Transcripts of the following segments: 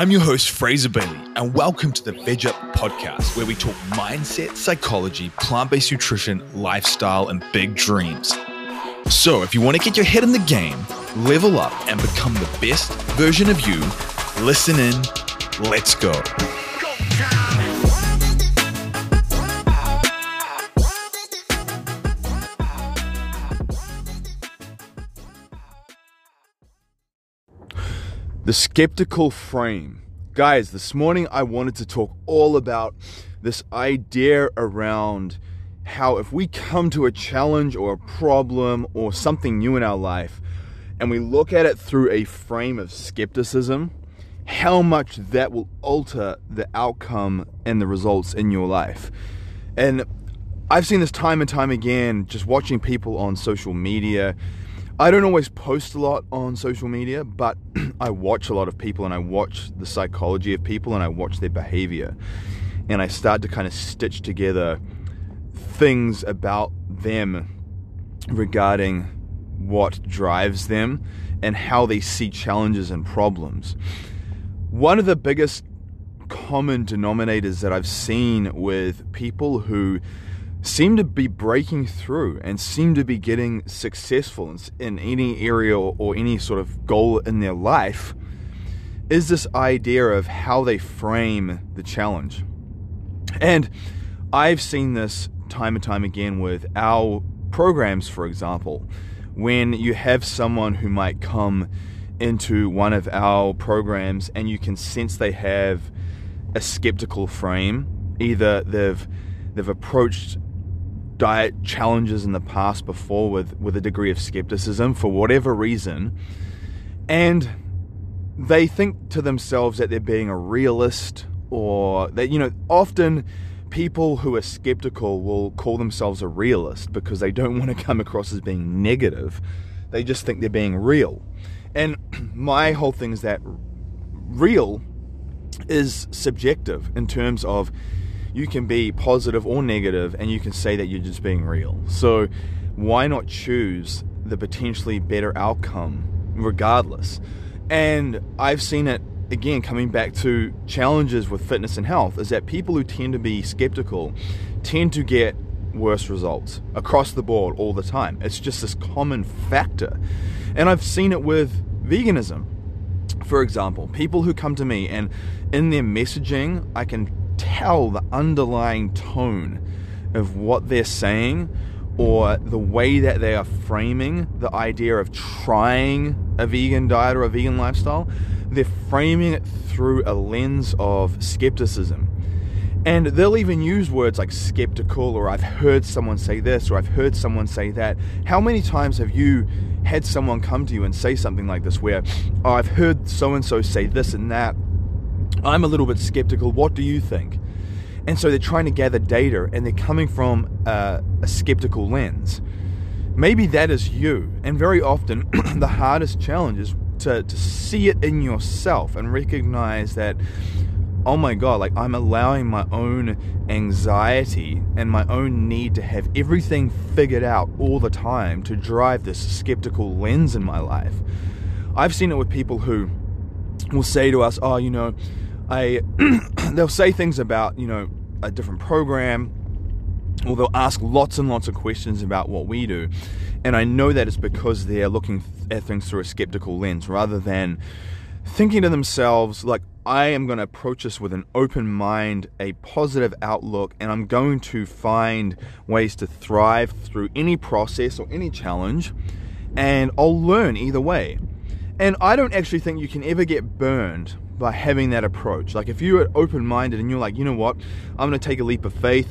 I'm your host, Fraser Bailey, and welcome to the Veg Up podcast, where we talk mindset, psychology, plant based nutrition, lifestyle, and big dreams. So, if you want to get your head in the game, level up, and become the best version of you, listen in. Let's go. The skeptical frame. Guys, this morning I wanted to talk all about this idea around how if we come to a challenge or a problem or something new in our life and we look at it through a frame of skepticism, how much that will alter the outcome and the results in your life. And I've seen this time and time again just watching people on social media I don't always post a lot on social media, but I watch a lot of people and I watch the psychology of people and I watch their behavior. And I start to kind of stitch together things about them regarding what drives them and how they see challenges and problems. One of the biggest common denominators that I've seen with people who seem to be breaking through and seem to be getting successful in, any area or, any sort of goal in their life is this idea of how they frame the challenge. And I've seen this time and time again with our programs, for example, when you have someone who might come into one of our programs and you can sense they have a skeptical frame. Either they've they've approached diet challenges in the past before with, with a degree of skepticism for whatever reason. And they think to themselves that they're being a realist or that, you know, often people who are skeptical will call themselves a realist because they don't want to come across as being negative. They just think they're being real. And my whole thing is that real is subjective in terms of you can be positive or negative and you can say that you're just being real. So why not choose the potentially better outcome regardless? And I've seen it again coming back to challenges with fitness and health is that people who tend to be skeptical tend to get worse results across the board all the time. It's just this common factor. And I've seen it with veganism. For example, people who come to me and in their messaging, I can tell the underlying tone of what they're saying or the way that they are framing the idea of trying a vegan diet or a vegan lifestyle, they're framing it through a lens of skepticism. And they'll even use words like skeptical, or I've heard someone say this, or I've heard someone say that. How many times have you had someone come to you and say something like this, where oh, I've heard so and so say this and that, I'm a little bit skeptical. What do you think? And so they're trying to gather data and they're coming from a, a skeptical lens. Maybe that is you. And very often, the hardest challenge is to, to see it in yourself and recognize that, oh my God, like I'm allowing my own anxiety and my own need to have everything figured out all the time to drive this skeptical lens in my life. I've seen it with people who will say to us, oh, you know, I they'll say things about you know a different program, or they'll ask lots and lots of questions about what we do, and I know that it's because they're looking at things through a skeptical lens rather than thinking to themselves like I am going to approach this with an open mind, a positive outlook, and I'm going to find ways to thrive through any process or any challenge, and I'll learn either way. And I don't actually think you can ever get burned by having that approach. Like if you're open minded and you're like, you know what, I'm going to take a leap of faith,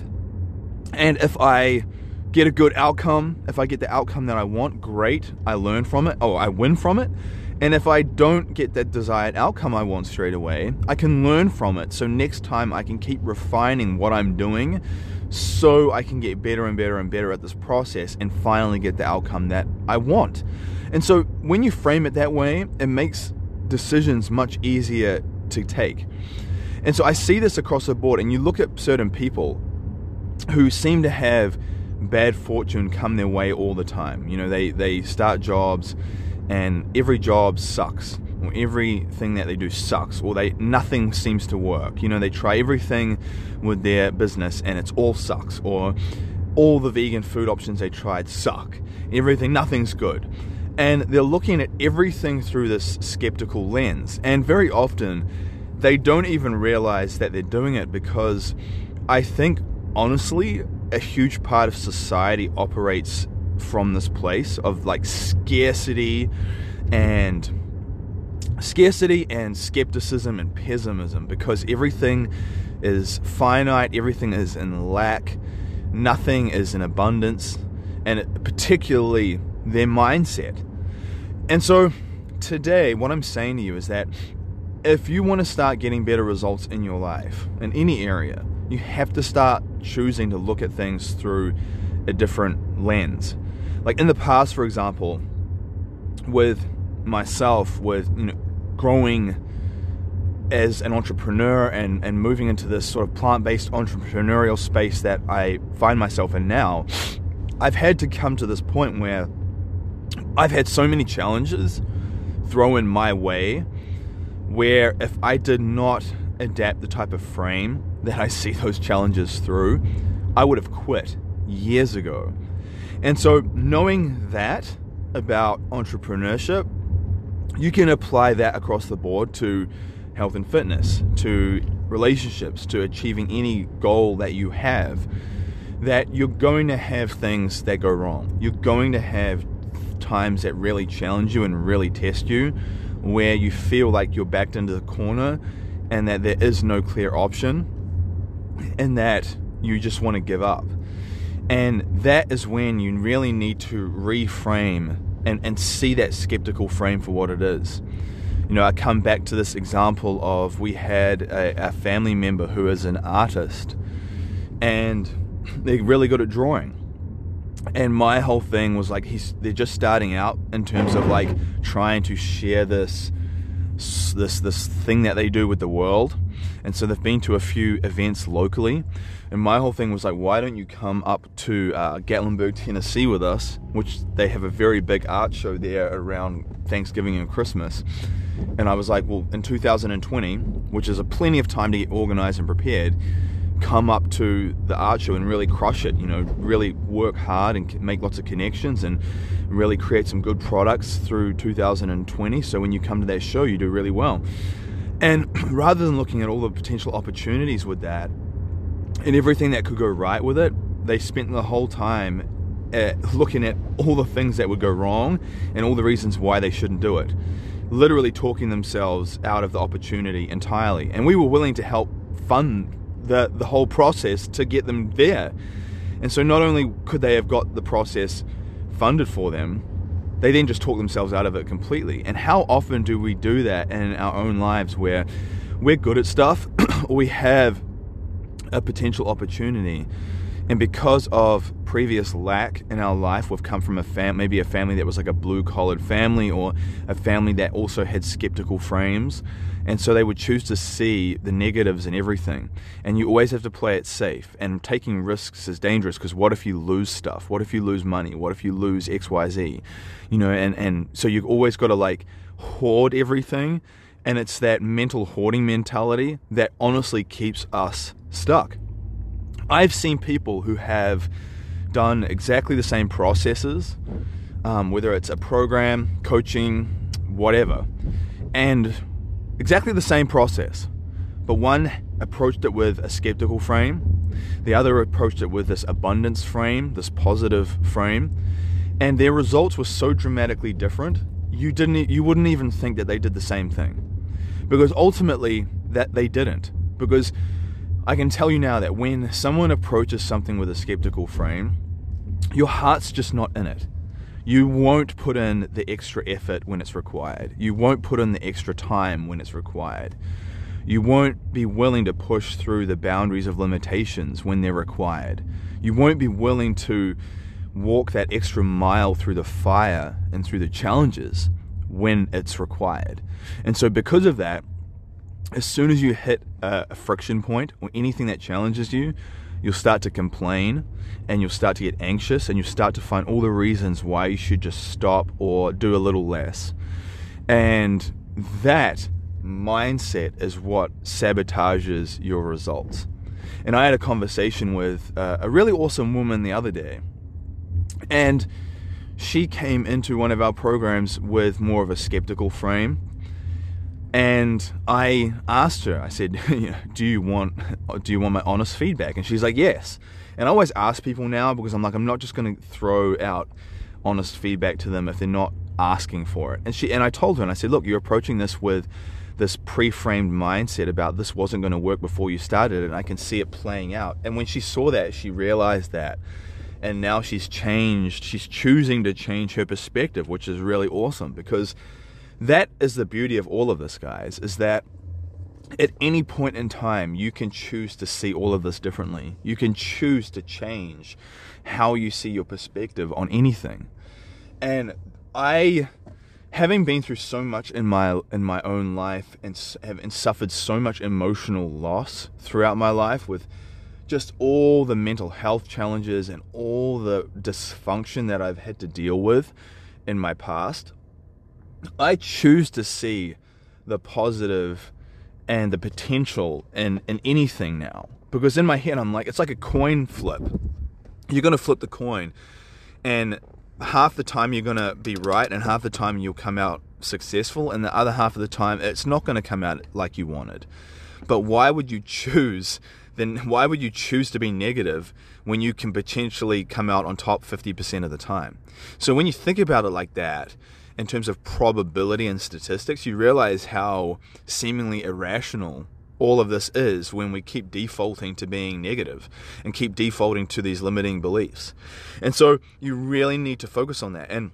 and if I get a good outcome, if I get the outcome that I want, great, I learn from it, oh, I win from it. And if I don't get that desired outcome I want straight away, I can learn from it. So next time I can keep refining what I'm doing so I can get better and better and better at this process and finally get the outcome that I want. And so when you frame it that way, it makes decisions much easier to take. And so I see this across the board, and you look at certain people who seem to have bad fortune come their way all the time. You know, they, they start jobs and every job sucks. or everything that they do sucks or they nothing seems to work. You know, they try everything with their business and it's all sucks or all the vegan food options they tried suck. Everything nothing's good. And they're looking at everything through this skeptical lens. And very often they don't even realize that they're doing it because I think honestly a huge part of society operates from this place of like scarcity and scarcity and skepticism and pessimism because everything is finite, everything is in lack, nothing is in abundance, and particularly their mindset. And so today, what I'm saying to you is that if you want to start getting better results in your life, in any area, you have to start choosing to look at things through a different lens. Like in the past, for example, with myself, with you know, growing as an entrepreneur and, and moving into this sort of plant based entrepreneurial space that I find myself in now, I've had to come to this point where I've had so many challenges thrown in my way where if I did not adapt the type of frame that I see those challenges through, I would have quit years ago. And so, knowing that about entrepreneurship, you can apply that across the board to health and fitness, to relationships, to achieving any goal that you have. That you're going to have things that go wrong. You're going to have times that really challenge you and really test you, where you feel like you're backed into the corner and that there is no clear option, and that you just want to give up. And that is when you really need to reframe and, and see that skeptical frame for what it is. You know, I come back to this example of we had a, a family member who is an artist and they're really good at drawing. And my whole thing was like he's they're just starting out in terms of like trying to share this this this thing that they do with the world. And so they've been to a few events locally and my whole thing was like, why don't you come up to uh, Gatlinburg, Tennessee with us, which they have a very big art show there around Thanksgiving and Christmas. And I was like, well, in 2020, which is a plenty of time to get organized and prepared, come up to the art show and really crush it. You know, really work hard and make lots of connections and really create some good products through 2020. So when you come to that show, you do really well. And rather than looking at all the potential opportunities with that, and everything that could go right with it, they spent the whole time at looking at all the things that would go wrong and all the reasons why they shouldn't do it. Literally talking themselves out of the opportunity entirely. And we were willing to help fund the, the whole process to get them there. And so not only could they have got the process funded for them, they then just talk themselves out of it completely. And how often do we do that in our own lives where we're good at stuff or we have a potential opportunity. And because of previous lack in our life, we've come from a fam- maybe a family that was like a blue collared family or a family that also had skeptical frames. And so they would choose to see the negatives in everything. And you always have to play it safe. And taking risks is dangerous because what if you lose stuff? What if you lose money? What if you lose XYZ? You know, and, and so you've always got to like hoard everything. And it's that mental hoarding mentality that honestly keeps us stuck. I've seen people who have done exactly the same processes, um, whether it's a program, coaching, whatever, and exactly the same process. But one approached it with a skeptical frame, the other approached it with this abundance frame, this positive frame, and their results were so dramatically different. You didn't, you wouldn't even think that they did the same thing, because ultimately that they didn't. Because I can tell you now that when someone approaches something with a skeptical frame, your heart's just not in it. You won't put in the extra effort when it's required. You won't put in the extra time when it's required. You won't be willing to push through the boundaries of limitations when they're required. You won't be willing to walk that extra mile through the fire and through the challenges when it's required. And so, because of that, as soon as you hit a, friction point or anything that challenges you, you'll start to complain and you'll start to get anxious and you'll start to find all the reasons why you should just stop or do a little less. And that mindset is what sabotages your results. And I had a conversation with uh, a really awesome woman the other day, and she came into one of our programs with more of a skeptical frame. And I asked her, I said, "Do you want, do you want my honest feedback?" And she's like, "Yes." And I always ask people now because I'm like, I'm not just going to throw out honest feedback to them if they're not asking for it. And she and I told her, and I said, "Look, you're approaching this with this pre-framed mindset about this wasn't going to work before you started, and I can see it playing out." And when she saw that, she realized that and now she's changed she's choosing to change her perspective which is really awesome because that is the beauty of all of this guys is that at any point in time you can choose to see all of this differently. You can choose to change how you see your perspective on anything. And i having been through so much in my in my own life and have and suffered so much emotional loss throughout my life with just all the mental health challenges and all the dysfunction that I've had to deal with in my past, I choose to see the positive and the potential in, in anything now. Because in my head, I'm like, it's like a coin flip. You're going to flip the coin, and half the time you're going to be right, and half the time you'll come out successful, and the other half of the time it's not going to come out like you wanted. But why would you choose then why would you choose to be negative when you can potentially come out on top 50% of the time? So when you think about it like that, in terms of probability and statistics, you realize how seemingly irrational all of this is when we keep defaulting to being negative and keep defaulting to these limiting beliefs. And so you really need to focus on that. And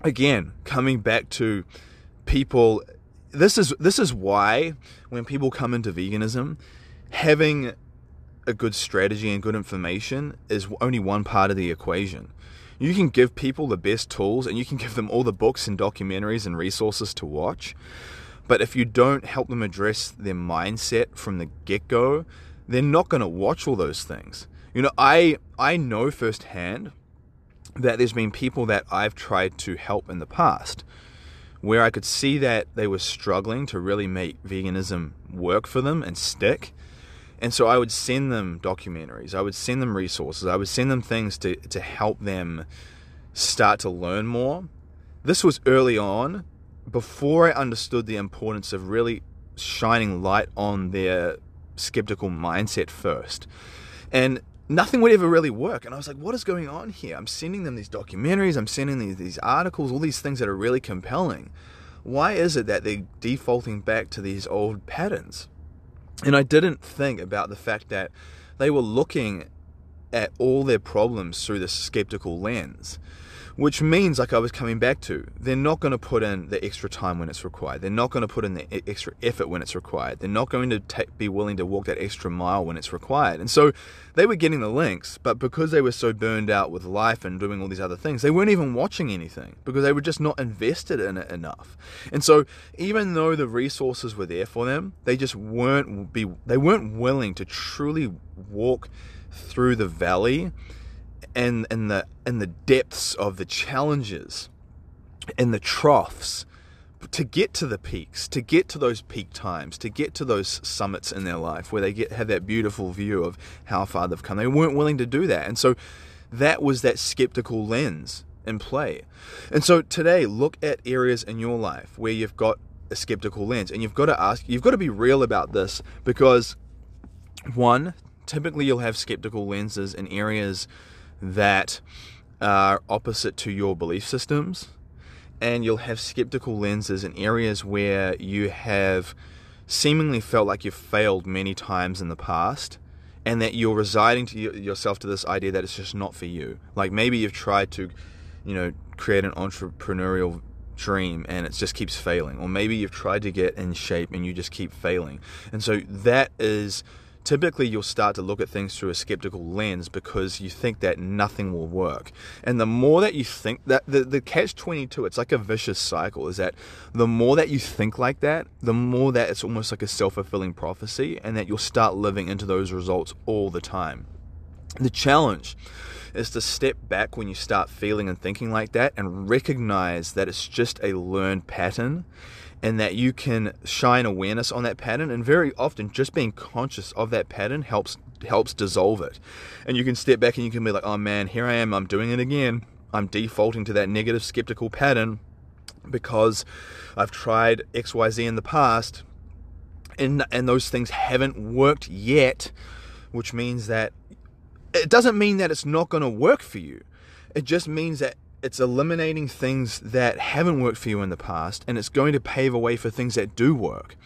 again, coming back to people this is this is why when people come into veganism having a good strategy and good information is only one part of the equation. You can give people the best tools and you can give them all the books and documentaries and resources to watch. But if you don't help them address their mindset from the get go, they're not going to watch all those things. You know, I, I know firsthand that there's been people that I've tried to help in the past where I could see that they were struggling to really make veganism work for them and stick and so I would send them documentaries, I would send them resources, I would send them things to, to help them start to learn more. This was early on, before I understood the importance of really shining light on their skeptical mindset first. And nothing would ever really work. And I was like, what is going on here? I'm sending them these documentaries, I'm sending these, these articles, all these things that are really compelling. Why is it that they're defaulting back to these old patterns? And I didn't think about the fact that they were looking at all their problems through this skeptical lens which means, like I was coming back to, they're not going to put in the extra time when it's required. They're not going to put in the extra effort when it's required. They're not going to be willing to walk that extra mile when it's required. And so they were getting the links, but because they were so burned out with life and doing all these other things, they weren't even watching anything because they were just not invested in it enough. And so even though the resources were there for them, they just weren't be they weren't willing to truly walk through the valley and and the and the depths of the challenges and the troughs to get to the peaks, to get to those peak times, to get to those summits in their life where they get have that beautiful view of how far they've come. They weren't willing to do that. And so that was that skeptical lens in play. And so today look at areas in your life where you've got a skeptical lens and you've got to ask you've got to be real about this because one, typically you'll have skeptical lenses in areas that are opposite to your belief systems, and you'll have skeptical lenses in areas where you have seemingly felt like you've failed many times in the past and that you're residing to yourself to this idea that it's just not for you. Like maybe you've tried to, you know, create an entrepreneurial dream and it just keeps failing, or maybe you've tried to get in shape and you just keep failing. And so that is typically you'll start to look at things through a skeptical lens because you think that nothing will work. And the more that you think that the, the catch 22, it's like a vicious cycle, is that the more that you think like that, the more that it's almost like a self fulfilling prophecy, and that you'll start living into those results all the time. The challenge is to step back when you start feeling and thinking like that and recognize that it's just a learned pattern and that you can shine awareness on that pattern and very often just being conscious of that pattern helps helps dissolve it. And you can step back and you can be like oh man here i am i'm doing it again. I'm defaulting to that negative skeptical pattern because i've tried xyz in the past and and those things haven't worked yet which means that it doesn't mean that it's not going to work for you. It just means that it's eliminating things that haven't worked for you in the past and it's going to pave a way for things that do work.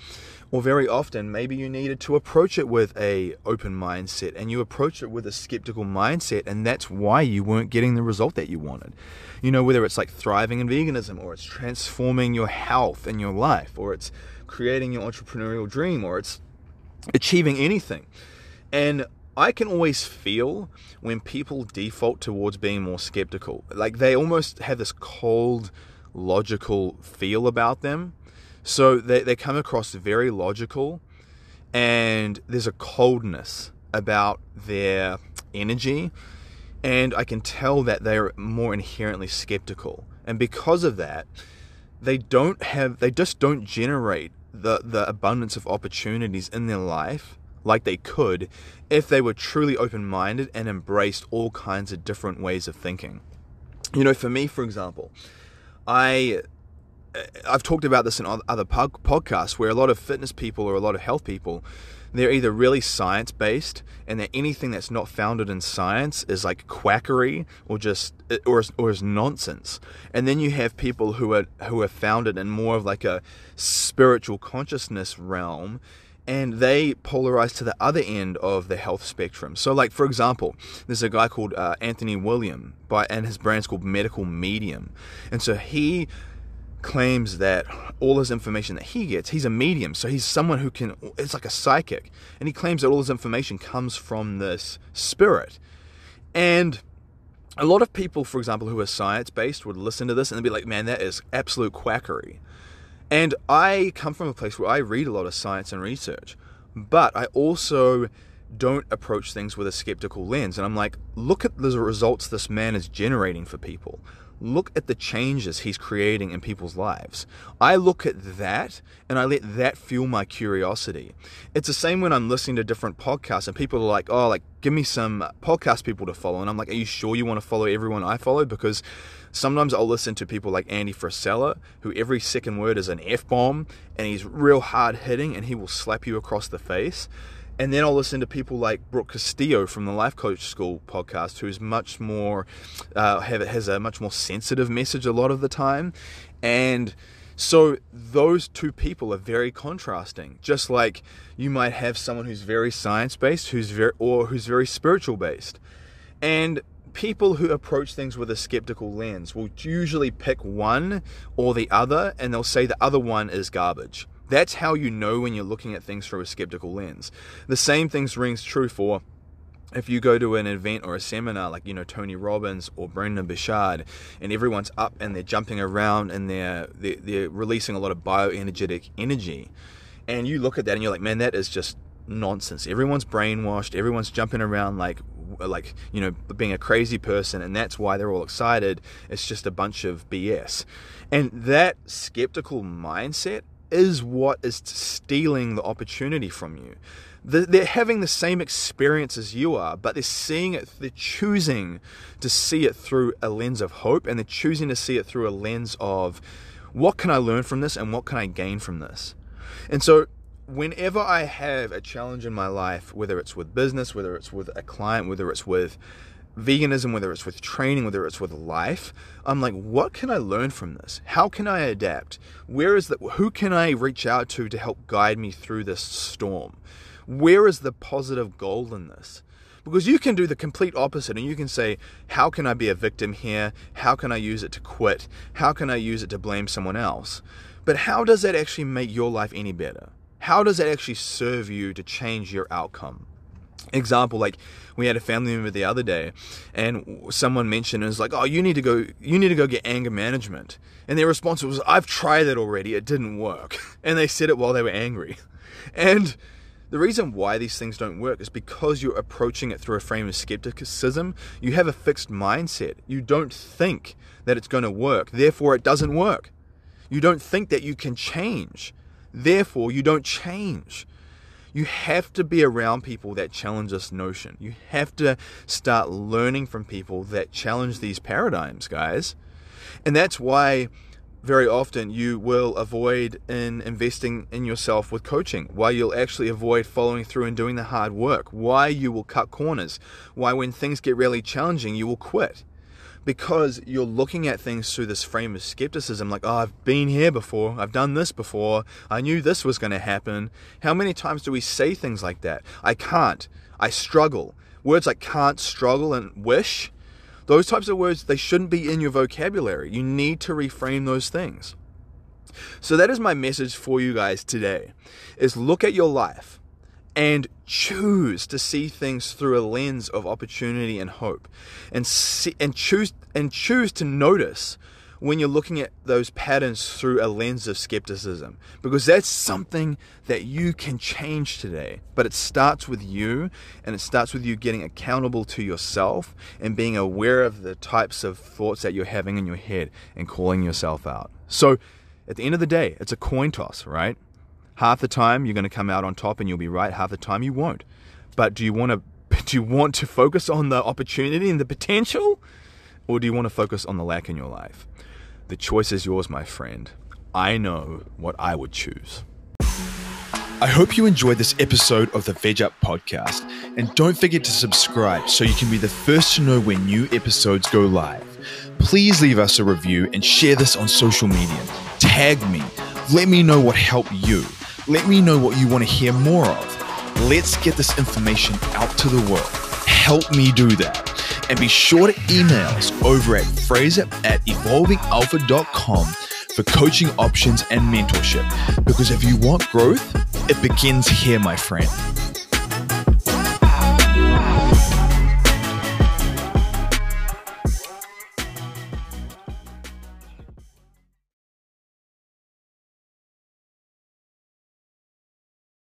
Or very often maybe you needed to approach it with a open mindset and you approach it with a skeptical mindset and that's why you weren't getting the result that you wanted. You know whether it's like thriving in veganism or it's transforming your health and your life or it's creating your entrepreneurial dream or it's achieving anything. And I can always feel when people default towards being more skeptical. Like they almost have this cold, logical feel about them. So they, they come across very logical, and there's a coldness about their energy. And I can tell that they're more inherently skeptical. And because of that, they don't have, they just don't generate the, the abundance of opportunities in their life like they could if they were truly open minded and embraced all kinds of different ways of thinking. You know, for me, for example, I. Eh, I've talked about this in other podcasts where a lot of fitness people or a lot of health people, they're either really science based and that anything that's not founded in science is like quackery or just eh, or or is nonsense. And then you have people who are who are founded in more of like a spiritual consciousness realm and they polarize to the other end of the health spectrum. So, like for example, there's a guy called uh, Anthony William, by and his brand's called Medical Medium, and so he claims that all his information that he gets, he's a medium, so he's someone who can, it's like a psychic, and he claims that all his information comes from this spirit, and a lot of people, for example, who are science based would listen to this and they'd be like, man, that is absolute quackery. And I come from a place where I read a lot of science and research, but I also don't approach things with a skeptical lens. And I'm like, look at the results this man is generating for people. Look at the changes he's creating in people's lives. I look at that and I let that fuel my curiosity. It's the same when I'm listening to different podcasts and people are like, oh, like, give me some podcast people to follow. And I'm like, are you sure you want to follow everyone I follow? Because Sometimes I'll listen to people like Andy Frisella, who every second word is an F bomb and he's real hard hitting and he will slap you across the face. And then I'll listen to people like Brooke Castillo from the Life Coach School podcast, who's much more, uh, have, has a much more sensitive message a lot of the time. And so those two people are very contrasting. Just like you might have someone who's very science based, who's very or who's very spiritual based. And people who approach things with a skeptical lens will usually pick one or the other and they'll say the other one is garbage. That's how you know when you're looking at things through a skeptical lens. The same things rings true for if you go to an event or a seminar like you know Tony Robbins or Brendon Burchard and everyone's up and they're jumping around and they're they're, they're releasing a lot of bioenergetic energy and you look at that and you're like man that is just nonsense everyone's brainwashed everyone's jumping around like Uh, like you know being a crazy person and that's why they're all excited it's just a bunch of bs and that skeptical mindset is what is stealing the opportunity from you. They're having the same experience as you are but they're seeing it they're choosing to see it through a lens of hope and they're choosing to see it through a lens of what can i learn from this and what can i gain from this? And so whenever I have a challenge in my life, whether it's with business, whether it's with a client, whether it's with veganism, whether it's with training, whether it's with life, I'm like, what can I learn from this? How can I adapt? Where is that? Who can I reach out to to help guide me through this storm? Where is the positive gold in this? Because you can do the complete opposite and you can say, How can I be a victim here? How can I use it to quit? How can I use it to blame someone else? But how does that actually make your life any better? How does that actually serve you to change your outcome? Example, like we had a family member the other day, and someone mentioned it was like, "Oh, you need to go, you need to go get anger management," and their response was, "I've tried it already, it didn't work," and they said it while they were angry, and the reason why these things don't work is because you're approaching it through a frame of skepticism. You have a fixed mindset. You don't think that it's going to work, therefore, it doesn't work. You don't think that you can change. Therefore, you don't change. You have to be around people that challenge this notion. You have to start learning from people that challenge these paradigms, guys. And that's why very often you will avoid in investing in yourself with coaching, why you'll actually avoid following through and doing the hard work, why you will cut corners, why when things get really challenging, you will quit. Because you're looking at things through this frame of skepticism, like, oh, I've been here before, I've done this before, I knew this was going to happen. How many times do we say things like that? I can't, I struggle. Words like can't, struggle, and wish those types of words, they shouldn't be in your vocabulary. You need to reframe those things. So that is my message for you guys today is look at your life and choose to see things through a lens of opportunity and hope. And see, and choose and choose to notice when you're looking at those patterns through a lens of skepticism. Because that's something that you can change today. But it starts with you and it starts with you getting accountable to yourself and being aware of the types of thoughts that you're having in your head and calling yourself out. So at the end of the day it's a coin toss right half the time you're going to come out on top and you'll be right half the time you won't but do you want to do you want to focus on the opportunity and the potential or do you want to focus on the lack in your life the choice is yours, my friend. I know what I would choose. I hope you enjoyed this episode of the Veg Up podcast. And don't forget to subscribe so you can be the first to know when new episodes go live. Please leave us a review and share this on social media. Tag me. Let me know what helped you. Let me know what you want to hear more of. Let's get this information out to the world. Help me do that. And be sure to email us over at fraser at evolvingalpha.com for coaching options and mentorship. Because if you want growth, it begins here, my friend.